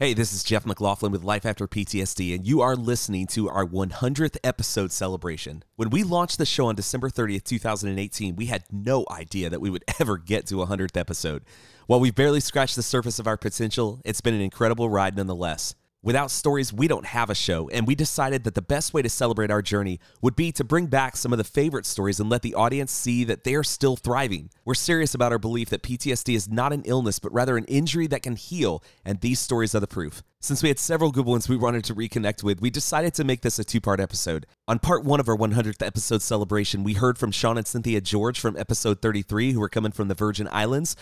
Hey, this is Jeff McLaughlin with Life After PTSD, and you are listening to our 100th episode celebration. When we launched the show on December 30th, 2018, we had no idea that we would ever get to a 100th episode. While we've barely scratched the surface of our potential, it's been an incredible ride nonetheless. Without stories, we don't have a show, and we decided that the best way to celebrate our journey would be to bring back some of the favorite stories and let the audience see that they are still thriving. We're serious about our belief that PTSD is not an illness, but rather an injury that can heal, and these stories are the proof. Since we had several good ones we wanted to reconnect with, we decided to make this a two part episode. On part one of our 100th episode celebration, we heard from Sean and Cynthia George from episode 33, who are coming from the Virgin Islands.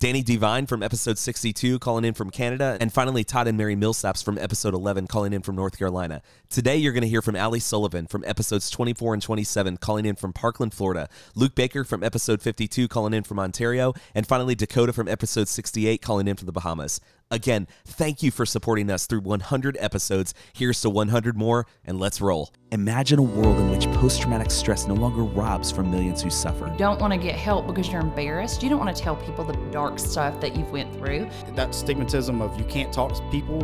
Danny Devine from episode 62 calling in from Canada, and finally Todd and Mary Millsaps from episode 11 calling in from North Carolina. Today you're going to hear from Ali Sullivan from episodes 24 and 27 calling in from Parkland, Florida, Luke Baker from episode 52 calling in from Ontario, and finally Dakota from episode 68 calling in from the Bahamas. Again, thank you for supporting us through 100 episodes. Here's to 100 more, and let's roll. Imagine a world in which post traumatic stress no longer robs from millions who suffer. You don't want to get help because you're embarrassed. You don't want to tell people the dark stuff that you've went through. That stigmatism of you can't talk to people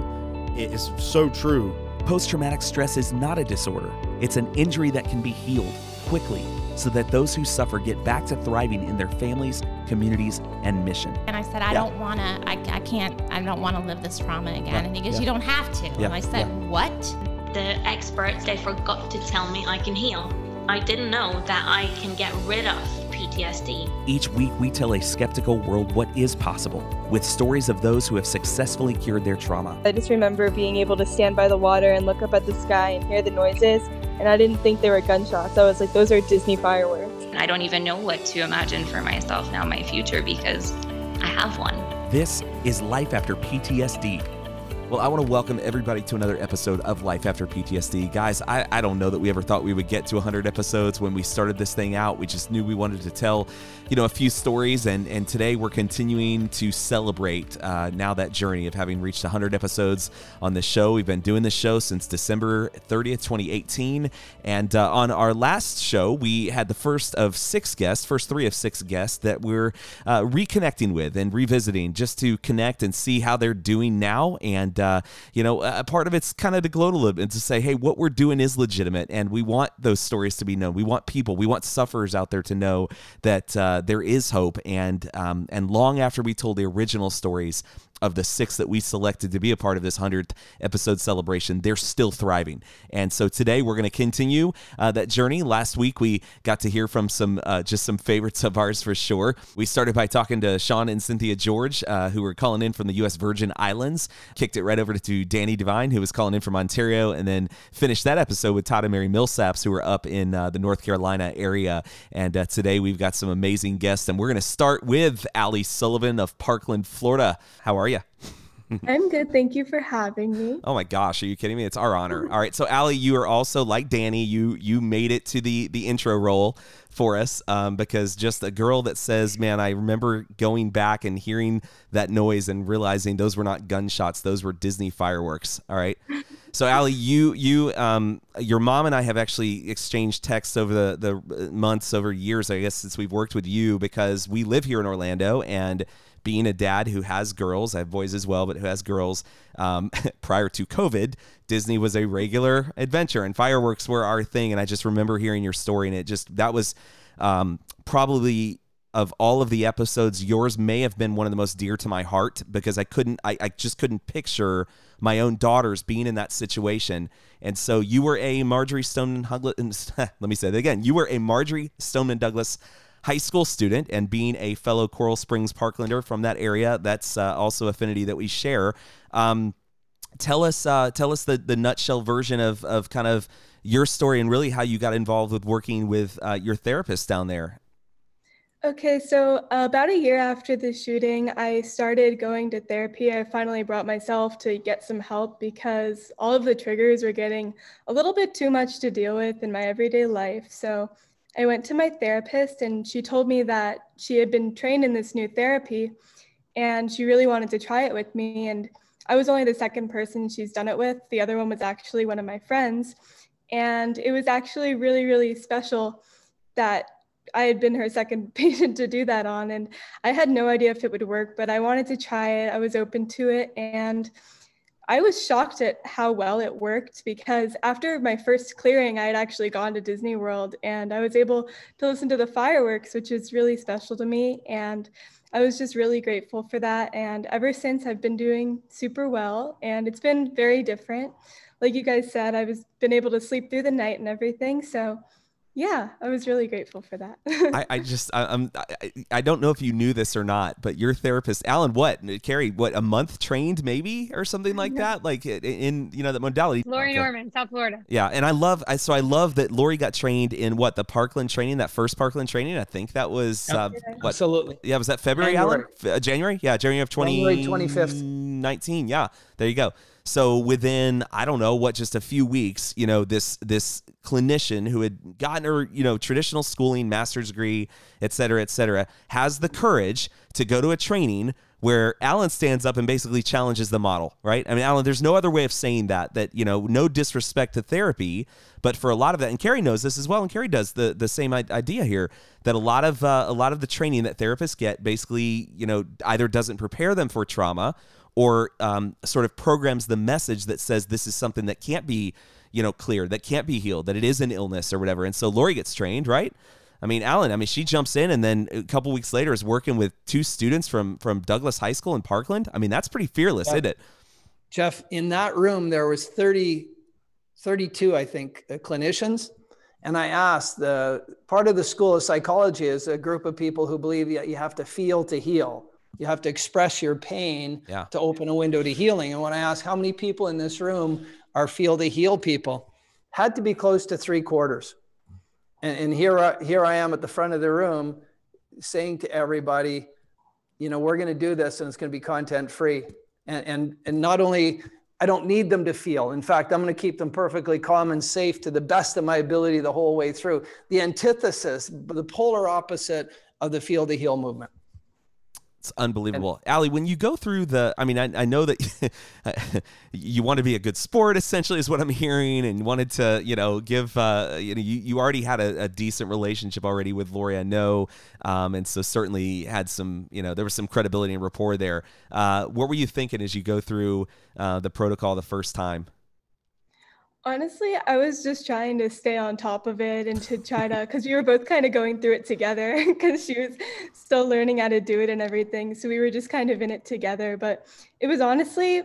is so true. Post traumatic stress is not a disorder, it's an injury that can be healed quickly so that those who suffer get back to thriving in their families, communities, and mission. And I said, I Yeah. don't want to, I, I can't, I don't want to live this trauma again. Yeah, And he goes, yeah. You don't have to. Yeah, And I said, yeah. What? the experts they forgot to tell me I can heal. I didn't know that I can get rid of PTSD. Each week, we tell a skeptical world what is possible with stories of those who have successfully cured their trauma. I just remember being able to stand by the water and look up at the sky and hear the noises, and I didn't think they were gunshots. I was like, those are Disney fireworks. I don't even know what to imagine for myself now, my future, because I have one. This is Life After PTSD. Well, I want to welcome everybody to another episode of Life After PTSD. Guys, I, I don't know that we ever thought we would get to 100 episodes when we started this thing out. We just knew we wanted to tell, you know, a few stories, and, and today we're continuing to celebrate uh, now that journey of having reached 100 episodes on this show. We've been doing this show since December 30th, 2018, and uh, on our last show, we had the first of six guests, first three of six guests that we're uh, reconnecting with and revisiting just to connect and see how they're doing now. And, uh, you know, a part of it's kind of to gloat a little bit and to say, hey, what we're doing is legitimate. And we want those stories to be known. We want people, we want sufferers out there to know that uh, there is hope. And, um, and long after we told the original stories, of the six that we selected to be a part of this 100th episode celebration, they're still thriving. And so today we're going to continue uh, that journey. Last week we got to hear from some, uh, just some favorites of ours for sure. We started by talking to Sean and Cynthia George, uh, who were calling in from the U.S. Virgin Islands, kicked it right over to Danny Devine, who was calling in from Ontario, and then finished that episode with Todd and Mary Millsaps, who were up in uh, the North Carolina area. And uh, today we've got some amazing guests, and we're going to start with Ali Sullivan of Parkland, Florida. How are you? I'm good. Thank you for having me. Oh my gosh, are you kidding me? It's our honor. All right, so Ali, you are also like Danny. You you made it to the the intro role for us um, because just a girl that says, "Man, I remember going back and hearing that noise and realizing those were not gunshots; those were Disney fireworks." All right. So Ali, you you um your mom and I have actually exchanged texts over the the months over years, I guess, since we've worked with you because we live here in Orlando and being a dad who has girls, I have boys as well, but who has girls. Um, prior to COVID, Disney was a regular adventure, and fireworks were our thing. And I just remember hearing your story, and it just that was um, probably of all of the episodes, yours may have been one of the most dear to my heart because I couldn't, I, I just couldn't picture my own daughters being in that situation. And so you were a Marjory Stoneman. Let me say that again. You were a Marjory Stoneman Douglas high school student and being a fellow Coral Springs Parklander from that area. That's uh, also affinity that we share. Um, tell us, uh, tell us the the nutshell version of of kind of your story and really how you got involved with working with uh, your therapist down there. Okay, so uh, about a year after the shooting, I started going to therapy. I finally brought myself to get some help because all of the triggers were getting a little bit too much to deal with in my everyday life. So I went to my therapist, and she told me that she had been trained in this new therapy and she really wanted to try it with me. And I was only the second person she's done it with. The other one was actually one of my friends. And it was actually really, really special that I had been her second patient to do that on. And I had no idea if it would work, but I wanted to try it. I was open to it. And I was shocked at how well it worked because after my first clearing, I had actually gone to Disney World and I was able to listen to the fireworks, which is really special to me. And I was just really grateful for that. And ever since, I've been doing super well and it's been very different. Like you guys said, I've been able to sleep through the night and everything. So yeah, I was really grateful for that. I, I, just, I, I'm, I, I, don't know if you knew this or not, but your therapist, Alan, what, Carrie, what, a month trained maybe or something like that, like in, you know, that modality. Lori okay. Norman, South Florida. Yeah, and I love, I, so I love that Lori got trained in what the Parkland training, that first Parkland training. I think that was uh, what, absolutely. Yeah, was that February, January. Alan? Uh, January, yeah, January of 20, January 25th, 19. Yeah, there you go. So within I don't know what just a few weeks, you know, this this clinician who had gotten her, you know, traditional schooling, master's degree, et cetera, et cetera, has the courage to go to a training where Alan stands up and basically challenges the model, right? I mean, Alan, there's no other way of saying that, that, you know, no disrespect to therapy, but for a lot of that, and Carrie knows this as well, and Carrie does the, the same idea here, that a lot of, uh, a lot of the training that therapists get basically, you know, either doesn't prepare them for trauma or um, sort of programs the message that says this is something that can't be, you know, cleared, that can't be healed, that it is an illness or whatever. And so Lori gets trained, right? I mean, Alan, I mean, she jumps in and then a couple weeks later is working with two students from from Douglas High School in Parkland. I mean, that's pretty fearless, isn't it? Jeff, in that room, there was 30, 32, I think, uh, clinicians. And I asked the part of the school of psychology is a group of people who believe that you have to feel to heal. You have to express your pain yeah. to open a window to healing. And when I ask how many people in this room are feel to heal people, had to be close to three quarters. And, and here, I, here I am at the front of the room saying to everybody, you know, we're going to do this and it's going to be content free. And, and, and not only, I don't need them to feel. In fact, I'm going to keep them perfectly calm and safe to the best of my ability the whole way through. The antithesis, the polar opposite of the feel to heal movement. It's unbelievable. And, Allie, when you go through the, I mean, I, I know that you want to be a good sport, essentially, is what I'm hearing, and wanted to, you know, give, uh, you know, you, you already had a, a decent relationship already with Lori, I know, um, and so certainly had some, you know, there was some credibility and rapport there. Uh, what were you thinking as you go through uh, the protocol the first time? Honestly, I was just trying to stay on top of it and to try to, because we were both kind of going through it together because she was still learning how to do it and everything. So we were just kind of in it together. But it was honestly,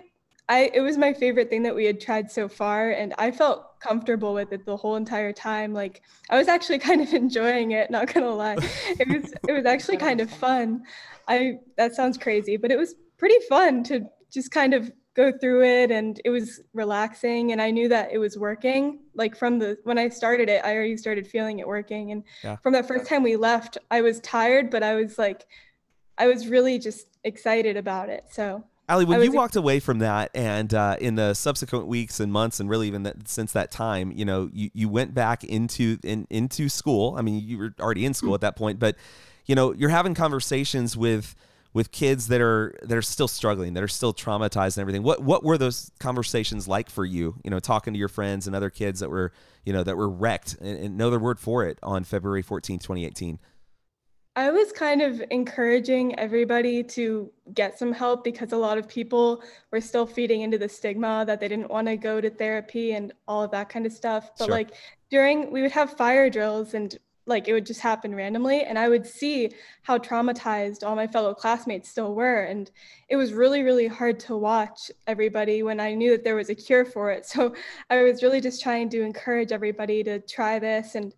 I it was my favorite thing that we had tried so far, and I felt comfortable with it the whole entire time. Like I was actually kind of enjoying it. Not gonna lie, it was it was actually kind of fun. I that sounds crazy, but it was pretty fun to just kind of go through it and it was relaxing and I knew that it was working. Like from the when I started it, I already started feeling it working. And yeah. from the first time we left, I was tired, but I was like I was really just excited about it. So Ali, when you walked away from that, and uh, in the subsequent weeks and months, and really even that, since that time, you know, you, you went back into in, into school. I mean, you were already in school at that point, but you know, you're having conversations with with kids that are that are still struggling, that are still traumatized and everything. What what were those conversations like for you? You know, talking to your friends and other kids that were you know that were wrecked, and, and no other word for it on February 14, 2018. I was kind of encouraging everybody to get some help because a lot of people were still feeding into the stigma that they didn't want to go to therapy and all of that kind of stuff. But sure. like during, we would have fire drills and like it would just happen randomly and i would see how traumatized all my fellow classmates still were and it was really really hard to watch everybody when i knew that there was a cure for it. So i was really just trying to encourage everybody to try this and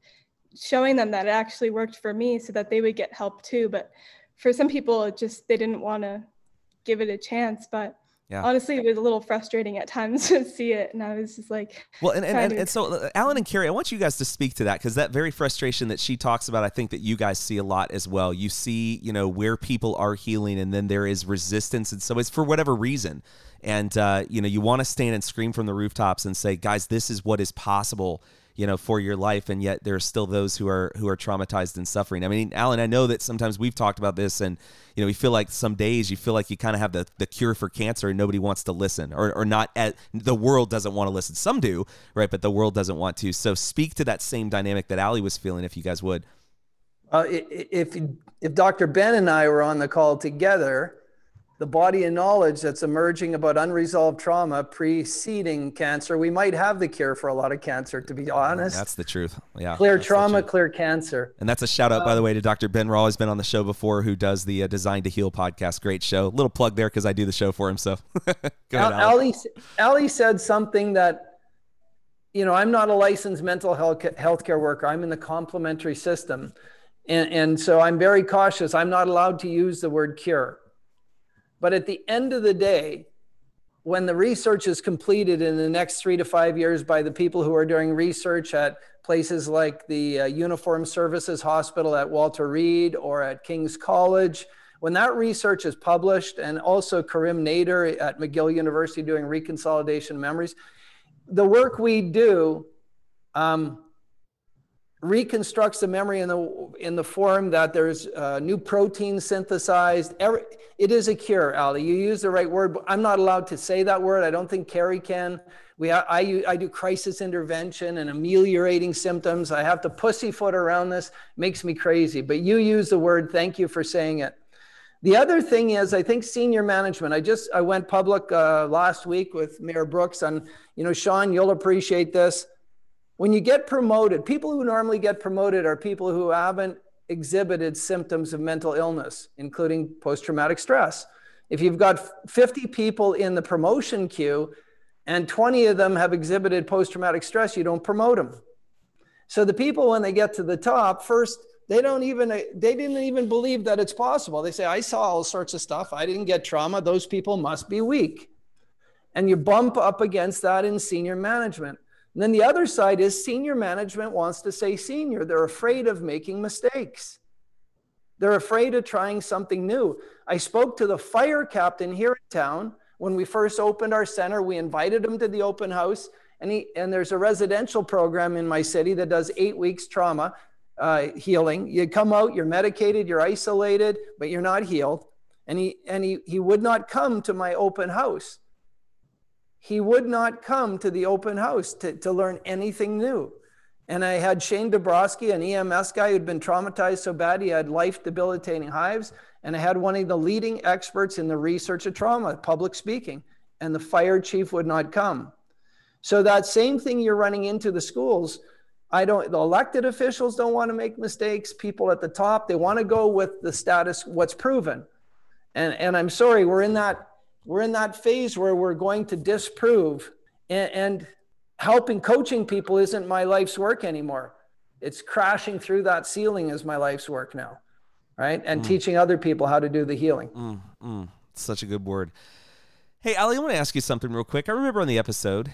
showing them that it actually worked for me so that they would get help too. But for some people it just they didn't want to give it a chance but yeah. honestly it was a little frustrating at times to see it and i was just like well and, and, and, and so uh, alan and carrie i want you guys to speak to that because that very frustration that she talks about i think that you guys see a lot as well you see you know where people are healing and then there is resistance and so it's for whatever reason and uh, you know you want to stand and scream from the rooftops and say guys this is what is possible you know for your life and yet there are still those who are who are traumatized and suffering. I mean alan i know that sometimes we've talked about this and you know we feel like some days you feel like you kind of have the, the cure for cancer and nobody wants to listen or, or not at the world doesn't want to listen. Some do right but the world doesn't want to. So speak to that same dynamic that ali was feeling if you guys would. Uh, if if dr ben and i were on the call together the body of knowledge that's emerging about unresolved trauma preceding cancer, we might have the cure for a lot of cancer, to be honest. That's the truth. Yeah. Clear trauma, clear cancer. And that's a shout out, by the way, to Dr. Ben Raw. He's been on the show before, who does the uh, Design to Heal podcast. Great show. Little plug there because I do the show for him. So go ahead, Ali. Ali said something that, you know, I'm not a licensed mental health healthcare worker. I'm in the complementary system. And, and so I'm very cautious. I'm not allowed to use the word cure but at the end of the day, when the research is completed in the next three to five years by the people who are doing research at places like the uh, Uniform Services Hospital at Walter Reed or at King's College, when that research is published, and also Karim Nader at McGill University doing reconsolidation memories, the work we do um, reconstructs the memory in the in the form that there's uh, new protein synthesized. Every, it is a cure, Ali. You use the right word. But I'm not allowed to say that word. I don't think Carrie can. We I, I, I do crisis intervention and ameliorating symptoms. I have to pussyfoot around this. Makes me crazy. But you use the word. Thank you for saying it. The other thing is, I think senior management. I just I went public uh, last week with Mayor Brooks, and you know, Sean, you'll appreciate this when you get promoted, people who normally get promoted are people who haven't exhibited symptoms of mental illness, including post traumatic stress. If you've got 50 people in the promotion queue and 20 of them have exhibited post traumatic stress, you don't promote them. So the people, when they get to the top, first, they don't even they didn't even believe that it's possible. They say i saw all sorts of stuff. I didn't get trauma. Those people must be weak. And you bump up against that in senior management and then the other side is senior management wants to say senior. They're afraid of making mistakes. They're afraid of trying something new. I spoke to the fire captain here in town when we first opened our center. We invited him to the open house, and he and there's a residential program in my city that does eight weeks trauma uh, healing. You come out, you're medicated, you're isolated, but you're not healed. And he and he he would not come to my open house he would not come to the open house to, to learn anything new. And I had Shane Dabrowski, an EMS guy who'd been traumatized so bad he had life debilitating hives. And I had one of the leading experts in the research of trauma, public speaking, and the fire chief would not come. So that same thing you're running into the schools. I don't, the elected officials don't want to make mistakes. People at the top, they want to go with the status, what's proven. And, and I'm sorry, we're in that we're in that phase where we're going to disprove and, and helping coaching people isn't my life's work anymore. It's crashing through that ceiling is my life's work now, right? And mm. teaching other people how to do the healing. Mm, mm. Such a good word. Hey, Ali, I want to ask you something real quick. I remember on the episode,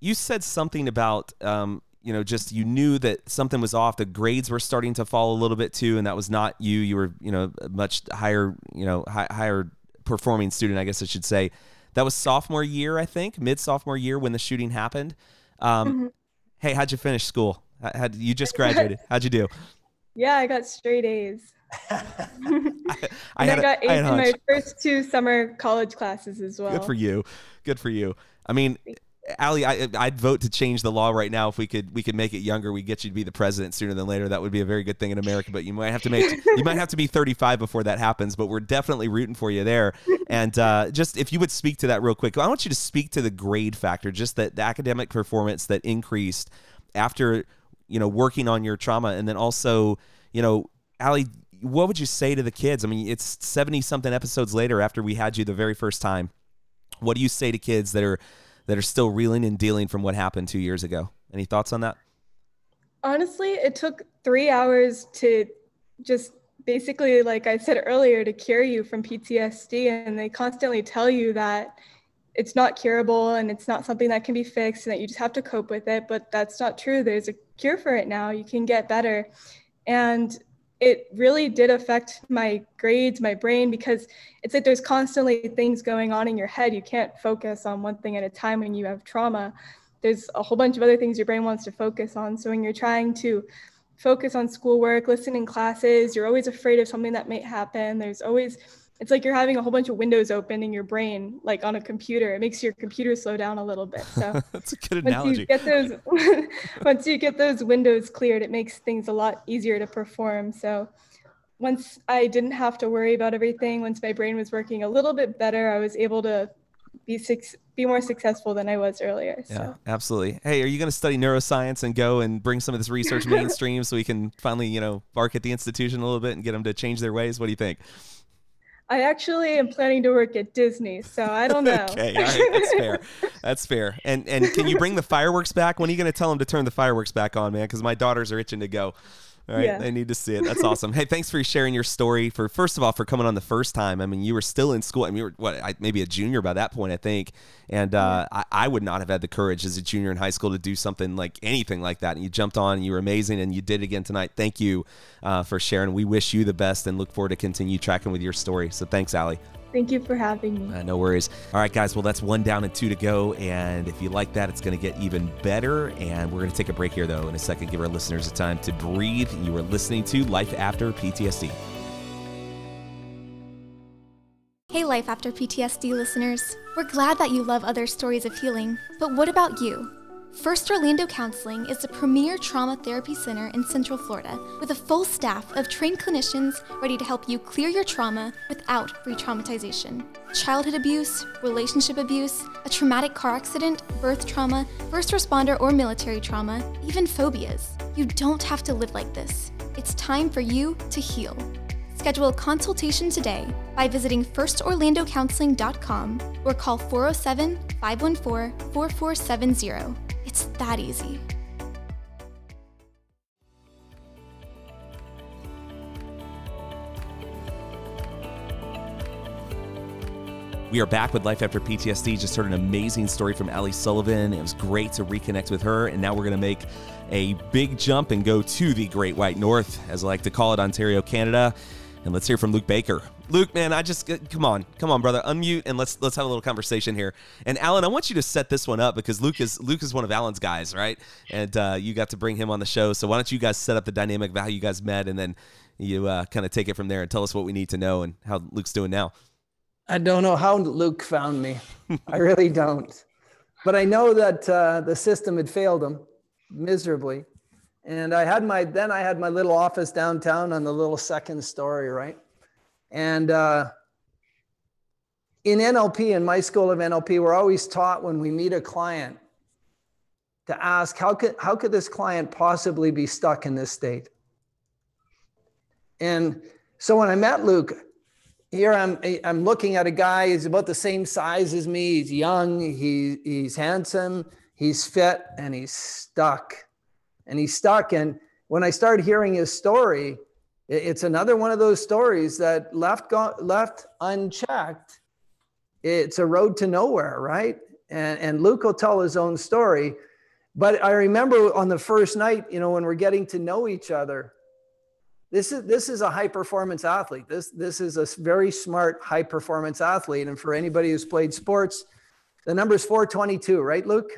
you said something about, um, you know, just you knew that something was off. The grades were starting to fall a little bit too, and that was not you. You were, you know, much higher, you know, high, higher performing student, I guess I should say. That was sophomore year, I think, mid sophomore year when the shooting happened. Um, mm-hmm. Hey, how'd you finish school? Had you just graduated? How'd you do? Yeah, I got straight A's. I, I, I got A's in my first two summer college classes as well. Good for you. Good for you. I mean, Ali, I, I'd vote to change the law right now if we could we could make it younger. We get you to be the president sooner than later. That would be a very good thing in America. But you might have to make you might have to be 35 before that happens. But we're definitely rooting for you there. And uh, just if you would speak to that real quick, I want you to speak to the grade factor, just that the academic performance that increased after you know working on your trauma, and then also you know, Ali, what would you say to the kids? I mean, it's 70 something episodes later after we had you the very first time. What do you say to kids that are that are still reeling and dealing from what happened two years ago. Any thoughts on that? Honestly, it took three hours to just basically, like I said earlier, to cure you from PTSD. And they constantly tell you that it's not curable and it's not something that can be fixed and that you just have to cope with it. But that's not true. There's a cure for it now. You can get better. And it really did affect my grades, my brain, because it's like there's constantly things going on in your head. You can't focus on one thing at a time when you have trauma. There's a whole bunch of other things your brain wants to focus on. So when you're trying to focus on schoolwork, listen in classes, you're always afraid of something that might happen. There's always it's like you're having a whole bunch of windows open in your brain, like on a computer. It makes your computer slow down a little bit. So that's a good analogy. Once you get those, once you get those windows cleared, it makes things a lot easier to perform. So once I didn't have to worry about everything, once my brain was working a little bit better, I was able to be six, be more successful than I was earlier. Yeah, So absolutely. Hey, are you going to study neuroscience and go and bring some of this research mainstream so we can finally, you know, bark at the institution a little bit and get them to change their ways? What do you think? I actually am planning to work at Disney, so I don't know. okay, right, that's fair. That's fair. And and can you bring the fireworks back? When are you going to tell them to turn the fireworks back on, man? Because my daughters are itching to go. All right, Yeah. they need to see it. That's awesome. Hey, thanks for sharing your story. For first of all, for coming on the first time. I mean, you were still in school. I mean, you were what, I, maybe a junior by that point, I think. And uh, I, I would not have had the courage as a junior in high school to do something like anything like that. And you jumped on. And you were amazing, and you did it again tonight. Thank you uh, for sharing. We wish you the best, and look forward to continue tracking with your story. So thanks, Allie. Thank you for having me. Uh, no worries. All right, guys. Well, that's one down and two to go. And if you like that, it's going to get even better. And we're going to take a break here, though, in a second. Give our listeners a time to breathe. You are listening to Life After PTSD. Hey, Life After PTSD listeners. We're glad that you love other stories of healing, but what about you? First Orlando Counseling is the premier trauma therapy center in Central Florida with a full staff of trained clinicians ready to help you clear your trauma without re traumatization. Childhood abuse, relationship abuse, a traumatic car accident, birth trauma, first responder or military trauma, even phobias. You don't have to live like this. It's time for you to heal. Schedule a consultation today by visiting firstorlandocounseling.com or call 407 514 4470. It's that easy. We are back with Life After PTSD. Just heard an amazing story from Ellie Sullivan. It was great to reconnect with her. And now we're going to make a big jump and go to the Great White North, as I like to call it, Ontario, Canada. And let's hear from Luke Baker. Luke, man, I just come on, come on, brother, unmute and let's let's have a little conversation here. And Alan, I want you to set this one up because Luke is Luke is one of Alan's guys, right? And uh, you got to bring him on the show. So why don't you guys set up the dynamic of how you guys met, and then you uh, kind of take it from there and tell us what we need to know and how Luke's doing now. I don't know how Luke found me. I really don't. But I know that uh, the system had failed him miserably. And I had my, then I had my little office downtown on the little second story, right? And uh, in NLP, in my school of NLP, we're always taught when we meet a client to ask, how could, how could this client possibly be stuck in this state? And so when I met Luke, here I'm I'm looking at a guy. He's about the same size as me. He's young. He he's handsome. He's fit, and he's stuck. And he's stuck. And when I started hearing his story, it's another one of those stories that left go, left unchecked. It's a road to nowhere, right? And and Luke will tell his own story. But I remember on the first night, you know, when we're getting to know each other, this is this is a high performance athlete. This this is a very smart high performance athlete. And for anybody who's played sports, the number is 422, right, Luke?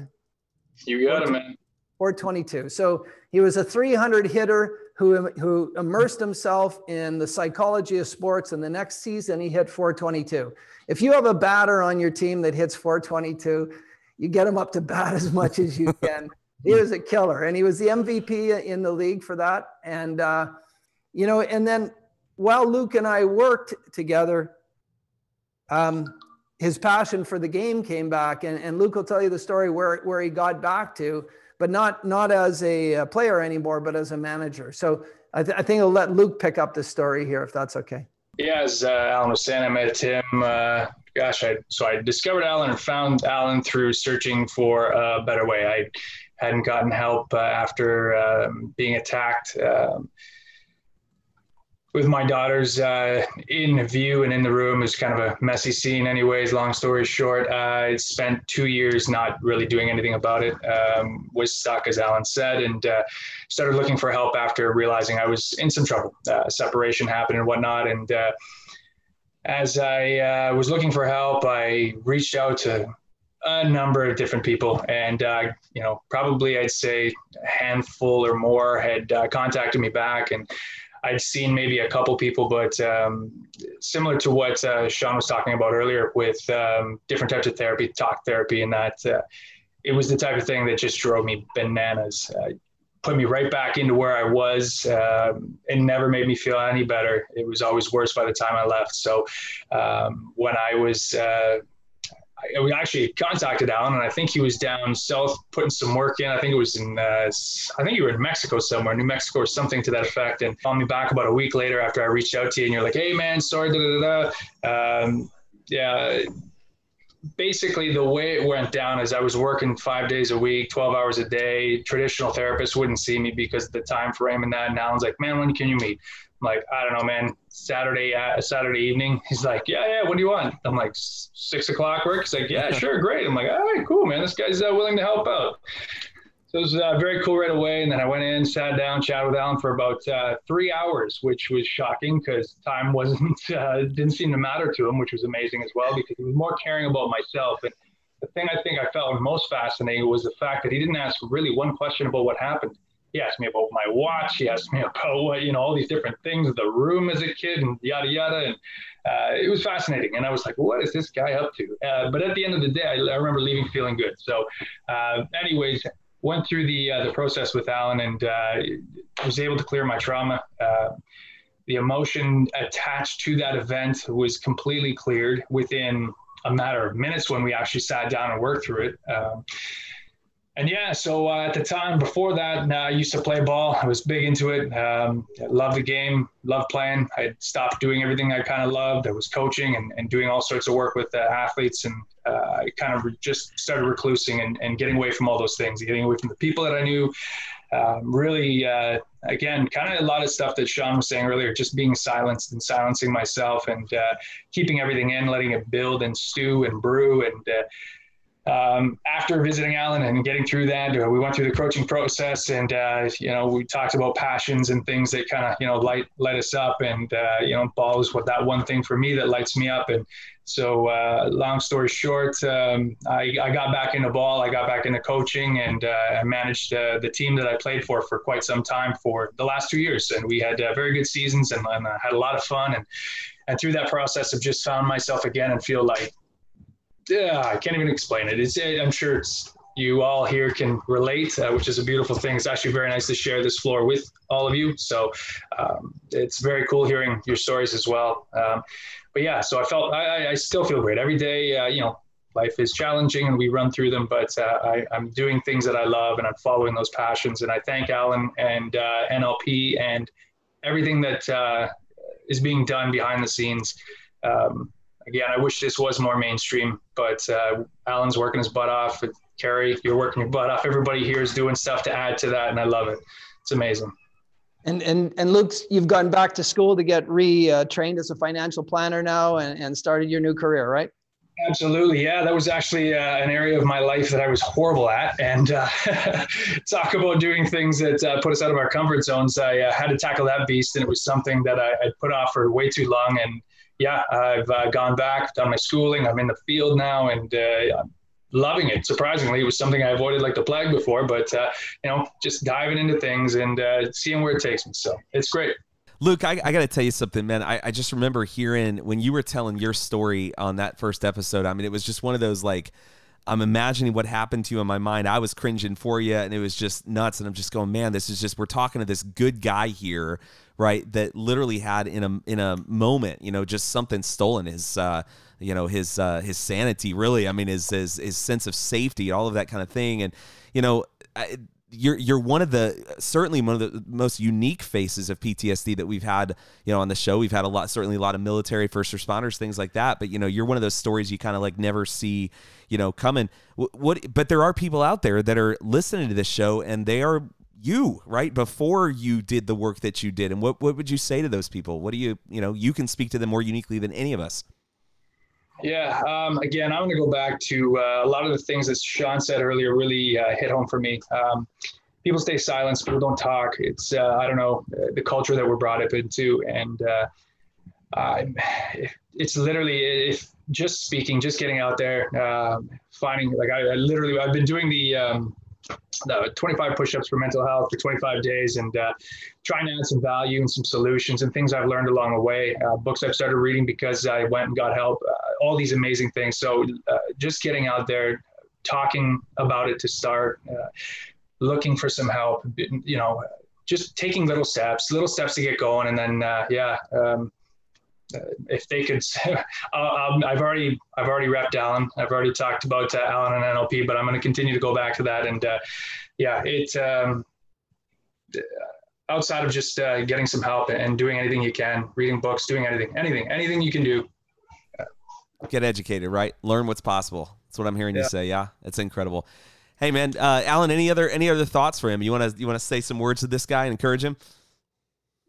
You got it, man. 422. So he was a 300 hitter who who immersed himself in the psychology of sports. And the next season, he hit 422. If you have a batter on your team that hits 422, you get him up to bat as much as you can. he was a killer, and he was the MVP in the league for that. And uh, you know, and then while Luke and I worked together, um, his passion for the game came back, and, and Luke will tell you the story where where he got back to, but not not as a player anymore, but as a manager. So I, th- I think I'll let Luke pick up the story here, if that's okay. Yeah, as uh, Alan was saying, I met Tim. Uh, gosh, I so I discovered Alan and found Alan through searching for a better way. I hadn't gotten help uh, after um, being attacked. Um, with my daughters uh, in view and in the room. It was kind of a messy scene, anyways. Long story short, I spent two years not really doing anything about it. Um, was stuck, as Alan said, and uh, started looking for help after realizing I was in some trouble. Uh, separation happened and whatnot. And uh, as I uh, was looking for help, I reached out to a number of different people, and uh, you know, probably I'd say a handful or more had uh, contacted me back and. I'd seen maybe a couple people, but um, similar to what uh, Sean was talking about earlier with um, different types of therapy, talk therapy, and that uh, it was the type of thing that just drove me bananas. Uh, put me right back into where I was. Um, it never made me feel any better. It was always worse by the time I left. So um, when I was uh, I, we actually contacted Alan, and I think he was down south putting some work in. I think it was in, uh, I think you were in Mexico somewhere, New Mexico or something to that effect. And called me back about a week later after I reached out to you, and you're like, "Hey, man, sorry, da da da." Um, yeah, basically the way it went down is I was working five days a week, 12 hours a day. Traditional therapists wouldn't see me because of the time frame and that. And Alan's like, man, when can you meet? I'm like, I don't know, man. Saturday, uh, Saturday evening. He's like, yeah, yeah. What do you want? I'm like, six o'clock work. He's like, yeah, sure, great. I'm like, all right, cool, man. This guy's uh, willing to help out. So it was uh, very cool right away. And then I went in, sat down, chatted with Alan for about uh, three hours, which was shocking because time wasn't uh, didn't seem to matter to him, which was amazing as well because he was more caring about myself. And the thing I think I felt most fascinating was the fact that he didn't ask really one question about what happened he asked me about my watch. He asked me about what, you know, all these different things, the room as a kid and yada, yada. And uh, it was fascinating. And I was like, what is this guy up to? Uh, but at the end of the day, I, I remember leaving feeling good. So, uh, anyways, went through the, uh, the process with Alan and uh, was able to clear my trauma. Uh, the emotion attached to that event was completely cleared within a matter of minutes when we actually sat down and worked through it. Um, and yeah, so uh, at the time before that, uh, I used to play ball. I was big into it. Um, loved the game, loved playing. I stopped doing everything I kind of loved. I was coaching and, and doing all sorts of work with uh, athletes, and uh, I kind of re- just started reclusing and, and getting away from all those things, getting away from the people that I knew. Um, really, uh, again, kind of a lot of stuff that Sean was saying earlier, just being silenced and silencing myself and uh, keeping everything in, letting it build and stew and brew and um, after visiting Alan and getting through that, uh, we went through the coaching process, and uh, you know we talked about passions and things that kind of you know light light us up, and uh, you know ball is what that one thing for me that lights me up, and so uh, long story short, um, I, I, got back into ball, I got back into coaching, and uh, I managed uh, the team that I played for for quite some time for the last two years, and we had very good seasons and, and had a lot of fun, and and through that process, I've just found myself again and feel like yeah, I can't even explain it. It's I'm sure it's you all here can relate, uh, which is a beautiful thing. It's actually very nice to share this floor with all of you. So um, it's very cool hearing your stories as well. Um, but yeah, so I felt I, I still feel great every day. Uh, you know, life is challenging and we run through them, but uh, I, am doing things that I love and I'm following those passions. And I thank Alan and uh, NLP and everything that uh, is being done behind the scenes. Um, again, I wish this was more mainstream, but uh, Alan's working his butt off. Carrie, you're working your butt off. Everybody here is doing stuff to add to that, and I love it. It's amazing. And and and Luke, you've gone back to school to get retrained as a financial planner now, and, and started your new career, right? Absolutely, yeah. That was actually uh, an area of my life that I was horrible at, and uh, talk about doing things that uh, put us out of our comfort zones. I uh, had to tackle that beast, and it was something that I, I put off for way too long, and yeah, I've uh, gone back, done my schooling. I'm in the field now, and uh, I'm loving it. Surprisingly, it was something I avoided like the plague before, but uh, you know, just diving into things and uh, seeing where it takes me. So it's great. Luke, I, I got to tell you something, man. I, I just remember hearing when you were telling your story on that first episode. I mean, it was just one of those like. I'm imagining what happened to you in my mind. I was cringing for you, and it was just nuts. And I'm just going, man, this is just we're talking to this good guy here right? That literally had in a in a moment, you know, just something stolen his uh, you know his uh, his sanity. Really, I mean, his his his sense of safety, all of that kind of thing, and you know. I, you're you're one of the certainly one of the most unique faces of PTSD that we've had you know on the show. We've had a lot certainly a lot of military first responders things like that, but you know you're one of those stories you kind of like never see you know coming. What, what but there are people out there that are listening to this show and they are you right before you did the work that you did. And what what would you say to those people? What do you you know you can speak to them more uniquely than any of us. Yeah um, again i'm going to go back to uh, a lot of the things that sean said earlier really uh, hit home for me. Um, people stay silent people don't talk. It's uh, i don't know the culture that we're brought up into. And uh, it's literally if just speaking just getting out there um, finding like I, I, literally i've been doing the um, the 25 push-ups for mental health for 25 days and uh, trying to add some value and some solutions and things I've learned along the way. Uh, books I've started reading because I went and got help. Uh, all these amazing things. So uh, just getting out there, talking about it to start. Uh, looking for some help, you know, just taking little steps, little steps to get going. And then, yeah, um, if they could, um, I've already, I've already repped Alan. I've already talked about uh, Alan and NLP, but I'm going to continue to go back to that. And uh, yeah, it, um, outside of just uh, getting some help and doing anything you can, reading books, doing anything, anything, anything you can do. Get educated, right? Learn what's possible. That's what I'm hearing yeah. you say. Yeah, it's incredible. Hey, man, uh, Alan, any other any other thoughts for him? You want to you want to say some words to this guy and encourage him?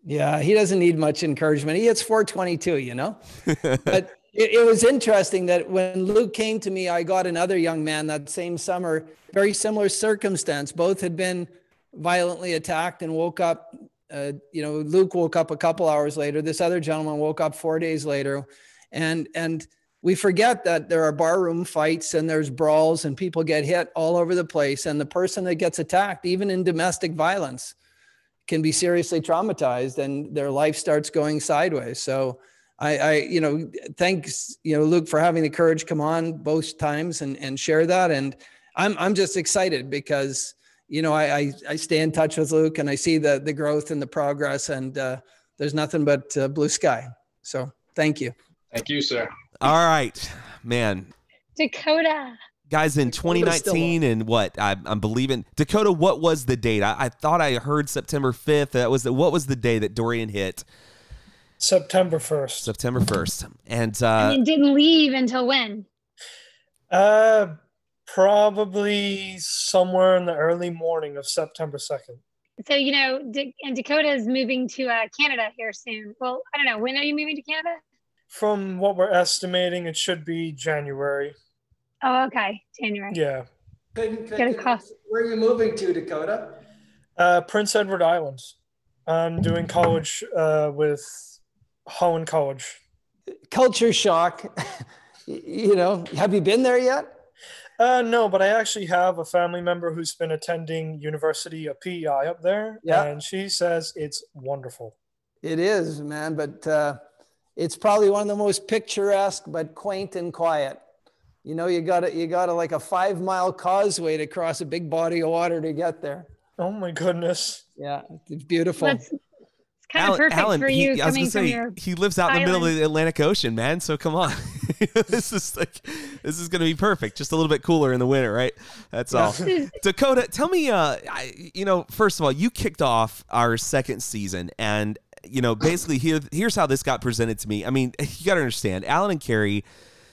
Yeah, he doesn't need much encouragement. He hits 422, you know. but it, it, was interesting that when Luke came to me, I got another young man that same summer, very similar circumstance. Both had been violently attacked and woke up. Uh, you know, Luke woke up a couple hours later. This other gentleman woke up four days later, and and we forget that there are barroom fights and there's brawls and people get hit all over the place. And the person that gets attacked, even in domestic violence, can be seriously traumatized and their life starts going sideways. So I, I, you know, thanks, you know, Luke for having the courage come on both times and, and share that. And I'm, I'm just excited because, you know, I, I, I stay in touch with Luke and I see the, the growth and the progress and uh, there's nothing but uh, blue sky. So thank you. Thank you, sir. All right, man. Dakota. Guys, in 2019 and what I, am believing Dakota. What was the date? I, I, thought I heard September 5th. That was the, what was the day that Dorian hit? September 1st. September 1st, and uh, and it didn't leave until when? Uh, probably somewhere in the early morning of September 2nd. So you know, and Dakota is moving to uh, Canada here soon. Well, I don't know. When are you moving to Canada? From what we're estimating, it should be January. Oh, okay, January. Yeah. Get a cost. Where are you moving to, Dakota? Uh, Prince Edward Islands. I'm doing college uh, with Holland College. Culture shock. you know, have you been there yet? Uh, no, but I actually have a family member who's been attending University of PEI up there. Yeah. And she says it's wonderful. It is, man. But uh, it's probably one of the most picturesque but quaint and quiet. You know, you got to you got to like a five mile causeway to cross a big body of water to get there. Oh my goodness! Yeah, it's beautiful. That's, it's kind Alan, of perfect Alan, for you he, coming say, your He lives out island. in the middle of the Atlantic Ocean, man. So come on, this is like this is going to be perfect. Just a little bit cooler in the winter, right? That's all. Dakota, tell me, uh, I, you know, first of all, you kicked off our second season, and you know, basically here here's how this got presented to me. I mean, you got to understand, Alan and Carrie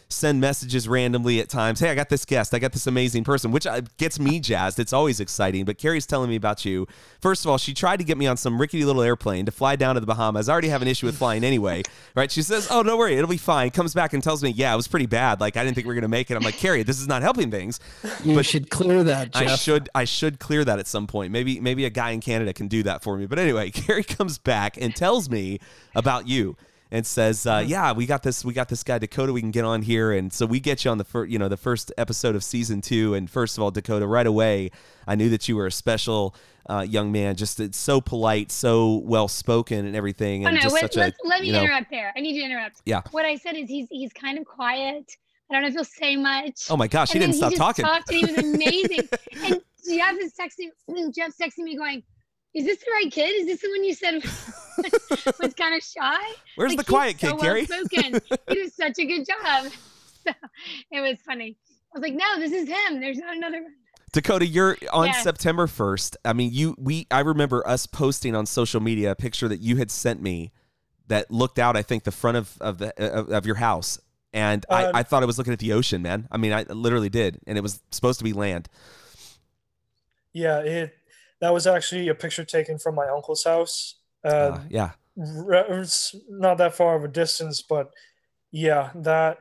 send messages randomly at times. Hey, I got this guest. I got this amazing person, which uh, gets me jazzed. It's always exciting. But Carrie's telling me about you. First of all, she tried to get me on some rickety little airplane to fly down to the Bahamas. I already have an issue with flying anyway, right? She says, "Oh, no worry, it'll be fine." Comes back and tells me, "Yeah, it was pretty bad. Like I didn't think we were gonna make it." I'm like, Carrie, this is not helping things. You but should clear that. Jeff. I should. I should clear that at some point. Maybe maybe a guy in Canada can do that for me. But anyway, Carrie comes back and tells me about you and says, uh, "Yeah, we got this. We got this guy Dakota. We can get on here." And so we get you on the first, you know, the first episode of season two. And first of all, Dakota, right away, I knew that you were a special uh, young man. Just it's so polite, so well spoken, and everything. And oh, no, just let, a, let me know, interrupt there. I need to interrupt. Yeah. What I said is he's he's kind of quiet. I don't know if he'll say much. Oh my gosh, he didn't he stop talking. Talked and he was amazing. and Jeff is texting. Jeff's texting me going is this the right kid? Is this the one you said was kind of shy? Where's like, the quiet kid, so Carrie? Well he did such a good job. So it was funny. I was like, no, this is him. There's not another one. Dakota, you're on yeah. September 1st. I mean, you we I remember us posting on social media a picture that you had sent me that looked out, I think, the front of of the of, of your house. And um, I, I thought I was looking at the ocean, man. I mean, I literally did. And it was supposed to be land. Yeah, it that was actually a picture taken from my uncle's house. Uh, uh, yeah, it's not that far of a distance, but yeah, that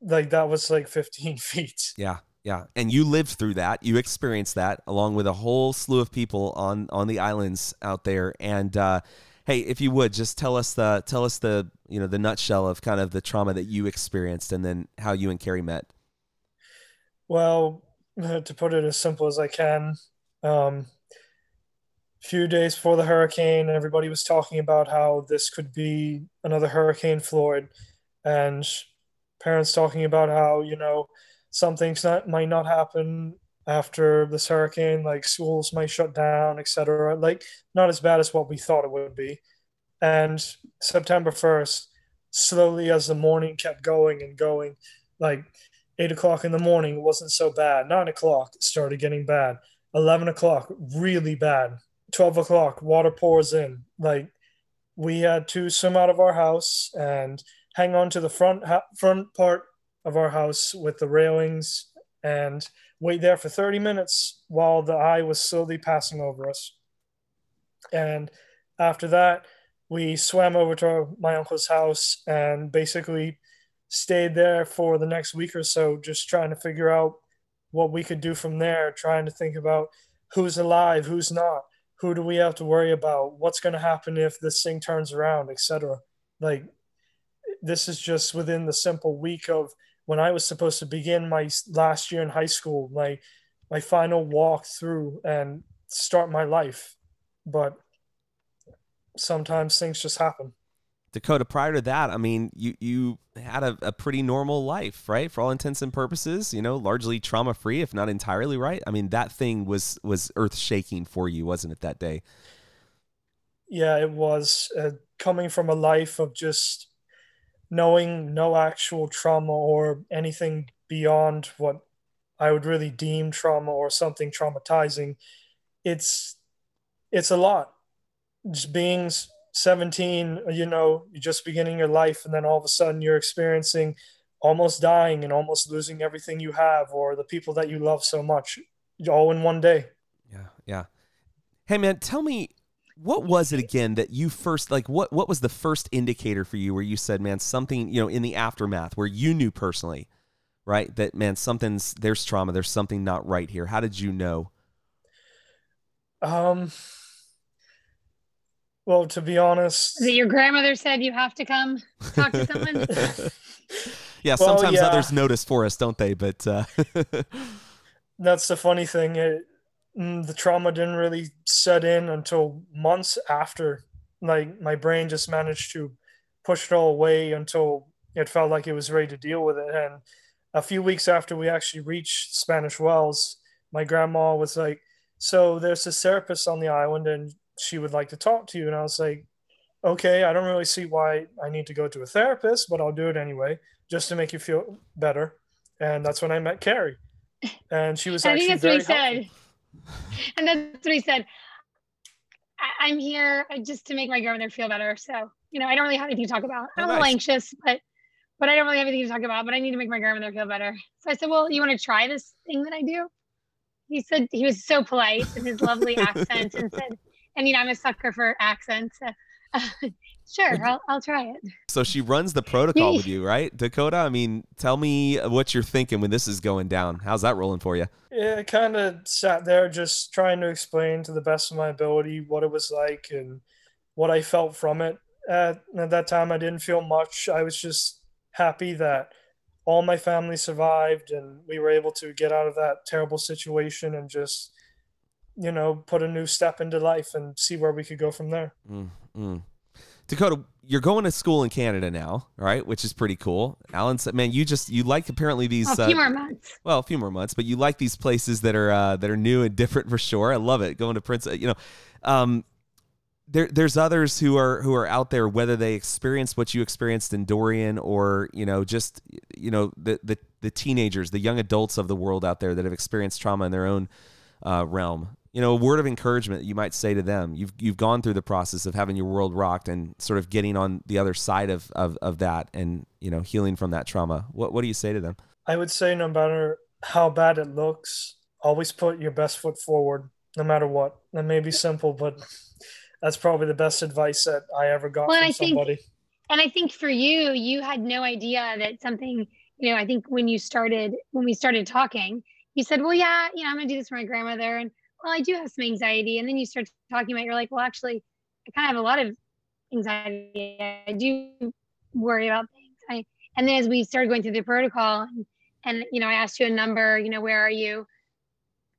like that was like 15 feet. Yeah, yeah, and you lived through that. You experienced that along with a whole slew of people on on the islands out there. And uh, hey, if you would just tell us the tell us the you know the nutshell of kind of the trauma that you experienced, and then how you and Carrie met. Well, to put it as simple as I can, um, few days before the hurricane, everybody was talking about how this could be another Hurricane Floyd, and parents talking about how you know some things not, might not happen after this hurricane, like schools might shut down, etc. Like not as bad as what we thought it would be. And September 1st, slowly as the morning kept going and going, like eight o'clock in the morning, wasn't so bad. Nine o'clock started getting bad. 11 o'clock, really bad. 12 o'clock, water pours in. Like we had to swim out of our house and hang on to the front front part of our house with the railings and wait there for 30 minutes while the eye was slowly passing over us. And after that, we swam over to my uncle's house and basically stayed there for the next week or so, just trying to figure out what we could do from there, trying to think about who's alive, who's not, who do we have to worry about, what's going to happen if this thing turns around, etc. Like this is just within the simple week of when I was supposed to begin my last year in high school, my my final walk through and start my life. But sometimes things just happen. Dakota, prior to that, I mean, you you had a, a pretty normal life, right? For all intents and purposes, you know, largely trauma free, if not entirely, right? I mean, that thing was was earth shaking for you, wasn't it, that day? Yeah, it was. Uh, coming from a life of just knowing no actual trauma or anything beyond what I would really deem trauma or something traumatizing, it's it's a lot. Just being 17, you know, you're just beginning your life, and then all of a sudden you're experiencing almost dying and almost losing everything you have or the people that you love so much all in one day. Yeah, yeah. Hey man, tell me what was it again that you first like what what was the first indicator for you where you said man something you know in the aftermath where you knew personally right that man something's there's trauma there's something not right here how did you know um well to be honest that your grandmother said you have to come talk to someone yeah well, sometimes yeah. others notice for us don't they but uh that's the funny thing it, Mm, the trauma didn't really set in until months after. Like my brain just managed to push it all away until it felt like it was ready to deal with it. And a few weeks after we actually reached Spanish Wells, my grandma was like, "So there's a therapist on the island, and she would like to talk to you." And I was like, "Okay, I don't really see why I need to go to a therapist, but I'll do it anyway, just to make you feel better." And that's when I met Carrie, and she was I think that's what he said and that's what he said. I- am here uh, just to make my grandmother feel better. So, you know, I don't really have anything to talk about. Oh, I'm a little anxious, but but I don't really have anything to talk about, but I need to make my grandmother feel better. So I said, Well, you want to try this thing that I do? He said he was so polite in his lovely accent and said, and you know, I'm a sucker for accents. So, uh, sure, I'll, I'll try it. so she runs the protocol with you right dakota i mean tell me what you're thinking when this is going down how's that rolling for you Yeah, I kind of sat there just trying to explain to the best of my ability what it was like and what I felt from it. At, at that time, I didn't feel much. I was just happy that all my family survived and we were able to get out of that terrible situation and just, you know, put a new step into life and see where we could go from there. Mm, mm. Dakota, you're going to school in Canada now, right? Which is pretty cool. Alan said, "Man, you just you like apparently these a few more months. well, a few more months, but you like these places that are uh, that are new and different for sure. I love it going to Prince. You know, um, there there's others who are who are out there, whether they experienced what you experienced in Dorian or you know just you know the the the teenagers, the young adults of the world out there that have experienced trauma in their own uh, realm. You know, a word of encouragement you might say to them. You've you've gone through the process of having your world rocked and sort of getting on the other side of of, of that and you know healing from that trauma. What what do you say to them? I would say no matter how bad it looks, always put your best foot forward, no matter what. That may be simple, but that's probably the best advice that I ever got Well, from and I think- somebody. And I think for you, you had no idea that something, you know, I think when you started, when we started talking, you said, well, yeah, you know, I'm going to do this for my grandmother. And well, I do have some anxiety. And then you start talking about, you're like, well, actually, I kind of have a lot of anxiety. I do worry about things. I, and then as we started going through the protocol and, and, you know, I asked you a number, you know, where are you?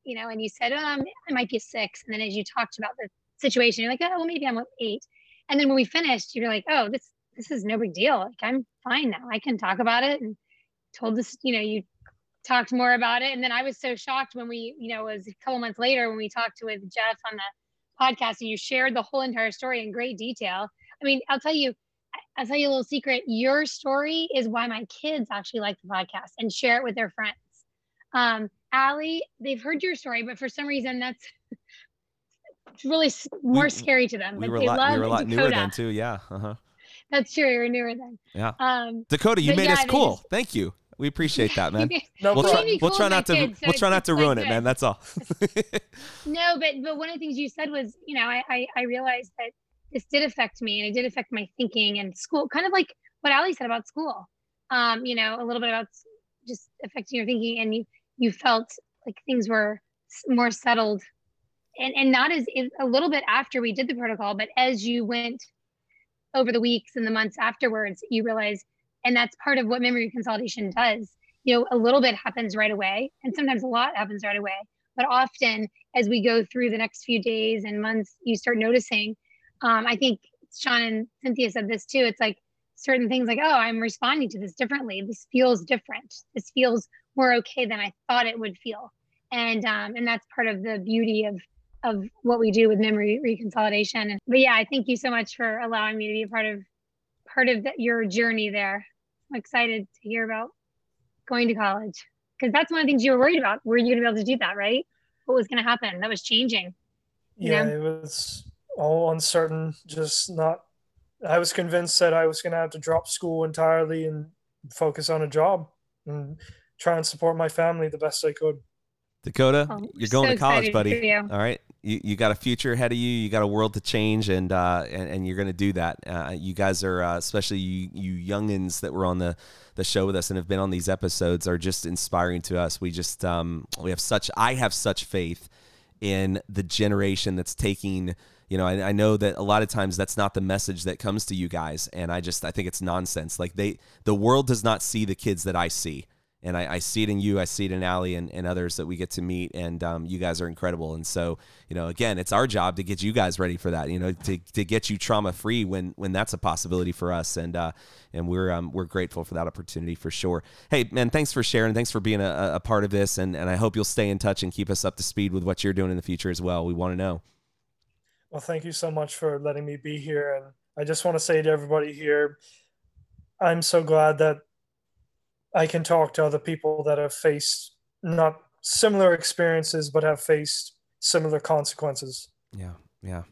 You know, and you said, um, I might be a six. And then as you talked about the situation, you're like, oh, well, maybe I'm eight. And then when we finished, you're like, oh, this this is no big deal. Like I'm fine now. I can talk about it. And told this, you know, you talked more about it. And then I was so shocked when we, you know, it was a couple months later when we talked with Jeff on the podcast and you shared the whole entire story in great detail. I mean, I'll tell you, I'll tell you a little secret. Your story is why my kids actually like the podcast and share it with their friends. Um, Allie, they've heard your story, but for some reason that's really more we, scary to them. We were, lot, we were a lot Dakota. newer then too. Yeah. Uh-huh. That's true. You're newer then. Yeah. Um, Dakota, you made yeah, us cool. Just, Thank you. We appreciate that, man. no, we'll, try, we'll try not to kids, so we'll try not to ruin like it, man. That's all. no, but but one of the things you said was, you know, I, I I realized that this did affect me and it did affect my thinking and school, kind of like what Allie said about school. Um, you know, a little bit about just affecting your thinking and you you felt like things were more settled and and not as a little bit after we did the protocol, but as you went over the weeks and the months afterwards, you realize and that's part of what memory consolidation does. You know a little bit happens right away and sometimes a lot happens right away. But often as we go through the next few days and months you start noticing um, i think sean and cynthia said this too it's like certain things like oh i'm responding to this differently. This feels different. This feels more okay than i thought it would feel. And um, and that's part of the beauty of of what we do with memory reconsolidation. But yeah i thank you so much for allowing me to be a part of part of the, your journey there. I'm excited to hear about going to college because that's one of the things you were worried about. Were you going to be able to do that, right? What was going to happen? That was changing. Yeah, know? it was all uncertain. Just not. I was convinced that I was going to have to drop school entirely and focus on a job and try and support my family the best I could. Dakota, oh, you're going so to college, buddy. All right you, you got a future ahead of you. You got a world to change, and uh, and, and you're going to do that. Uh, you guys are, uh, especially you, you youngins that were on the, the show with us and have been on these episodes, are just inspiring to us. We just um, we have such I have such faith in the generation that's taking. You know, I, I know that a lot of times that's not the message that comes to you guys, and I just I think it's nonsense. Like they, the world does not see the kids that I see and I, I, see it in you. I see it in Allie and, and others that we get to meet, and um, you guys are incredible. And so, you know, again, it's our job to get you guys ready for that. You know, to, to get you trauma free when when that's a possibility for us, and uh, and we're um, we're grateful for that opportunity for sure. Hey, man, thanks for sharing. Thanks for being a, a part of this, and and I hope you'll stay in touch and keep us up to speed with what you're doing in the future as well. We want to know. Well, thank you so much for letting me be here, and I just want to say to everybody here, I'm so glad that I can talk to other people that have faced not similar experiences, but have faced similar consequences. Yeah, yeah.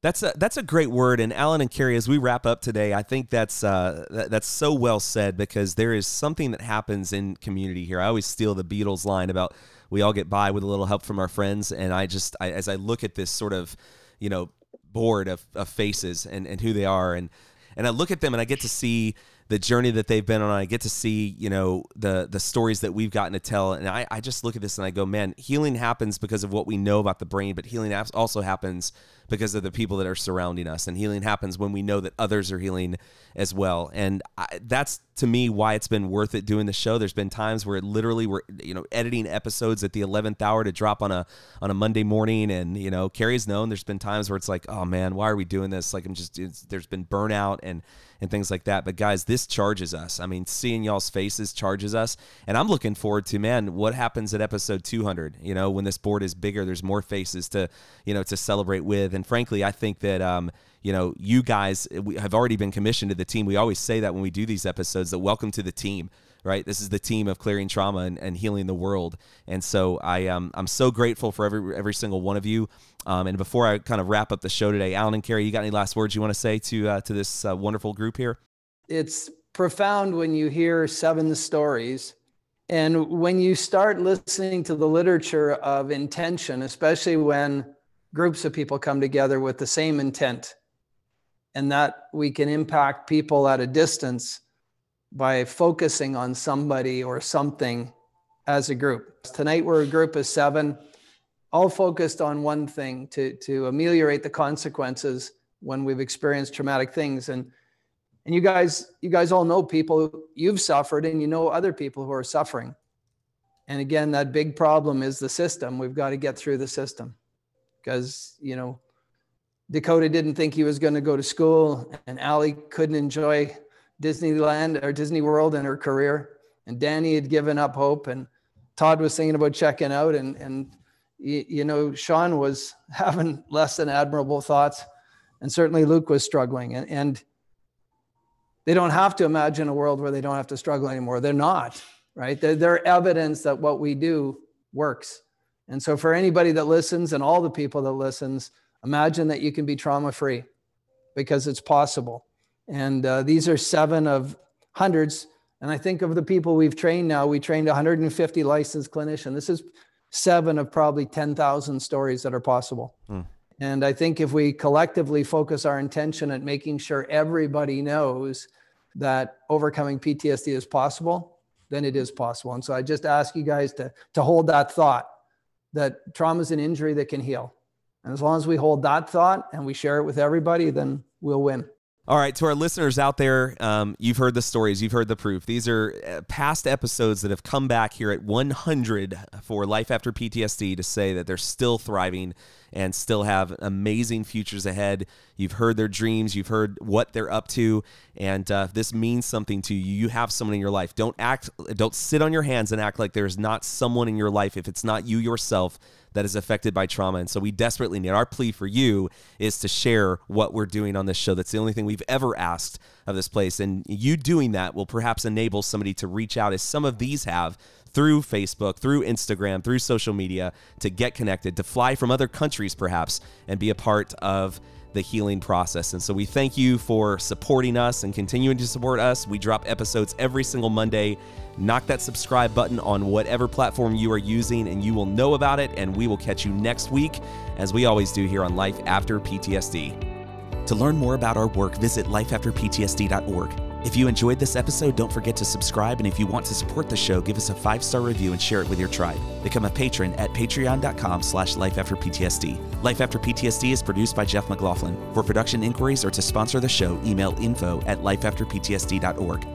That's a that's a great word, and Alan and Carrie, as we wrap up today, I think that's uh, that, that's so well said because there is something that happens in community here. I always steal the Beatles line about we all get by with a little help from our friends, and I just I, as I look at this sort of you know board of, of faces and, and who they are, and and I look at them and I get to see the journey that they've been on. I get to see, you know, the the stories that we've gotten to tell. And I, I just look at this and I go, man, healing happens because of what we know about the brain, but healing also happens because of the people that are surrounding us. And healing happens when we know that others are healing as well. And I, that's to me why it's been worth it doing the show. There's been times where it literally we're you know editing episodes at the 11th hour to drop on a on a Monday morning, and you know Carrie's known. There's been times where it's like, oh man, why are we doing this? Like I'm just there's been burnout and and things like that. But guys, this charges us. I mean, seeing y'all's faces charges us, and I'm looking forward to man, what happens at episode 200? You know, when this board is bigger, there's more faces to you know to celebrate with, and frankly, I think that um, you know, you guys have already been commissioned to the team. We always say that when we do these episodes that welcome to the team right? This is the team of clearing trauma and, and healing the world. And so I um, I'm so grateful for every every single one of you. Um, and before I kind of wrap up the show today, Alan and Carrie, you got any last words you want to say to uh, to this uh, wonderful group here? It's profound when you hear seven stories. And when you start listening to the literature of intention, especially when groups of people come together with the same intent, and that we can impact people at a distance by focusing on somebody or something as a group. Tonight, we're a group of seven, all focused on one thing to, to ameliorate the consequences when we've experienced traumatic things. And, and you guys, you guys all know people you've suffered and you know other people who are suffering. And again, that big problem is the system. We've got to get through the system because, you know, Dakota didn't think he was going to go to school, and Allie couldn't enjoy Disneyland or Disney World in her career. and Danny had given up hope, and Todd was thinking about checking out, and and you, know Sean was having less than admirable thoughts, and certainly Luke was struggling, and and they don't have to imagine a world where they don't have to struggle anymore. They're not, right? They're, they're evidence that what we do works. And so for anybody that listens and all the people that listens, imagine that you can be trauma free because it's possible. And uh, these are seven of hundreds. And I think of the people we've trained now, we trained 150 licensed clinicians. This is seven of probably 10,000 stories that are possible. Hmm. And I think if we collectively focus our intention at making sure everybody knows that overcoming PTSD is possible, then it is possible. And so I just ask you guys to, to hold that thought that trauma is an injury that can heal. And as long as we hold that thought and we share it with everybody, then we'll win. All right, to our listeners out there, um, you've heard the stories, you've heard the proof. These are uh, past episodes that have come back here at 100 for Life After PTSD to say that they're still thriving and still have amazing futures ahead. You've heard their dreams, you've heard what they're up to, and uh, this means something to you. You have someone in your life. Don't act, don't sit on your hands and act like there's not someone in your life if it's not you yourself that is affected by trauma. And so we desperately need our plea for you is to share what we're doing on this show. That's the only thing we've ever asked of this place. And you doing that will perhaps enable somebody to reach out, as some of these have through Facebook, through Instagram, through social media to get connected, to fly from other countries perhaps, and be a part of the healing process. And so we thank you for supporting us and continuing to support us. We drop episodes every single Monday. Knock that subscribe button on whatever platform you are using, and you will know about it. And we will catch you next week, as we always do here on Life After PTSD. To learn more about our work, visit lifeafterptsd.org. If you enjoyed this episode, don't forget to subscribe. And if you want to support the show, give us a five star review and share it with your tribe. Become a patron at patreon.com slash lifeafterptsd. Life After PTSD is produced by Jeff McLaughlin. For production inquiries or to sponsor the show, email info at lifeafterptsd.org.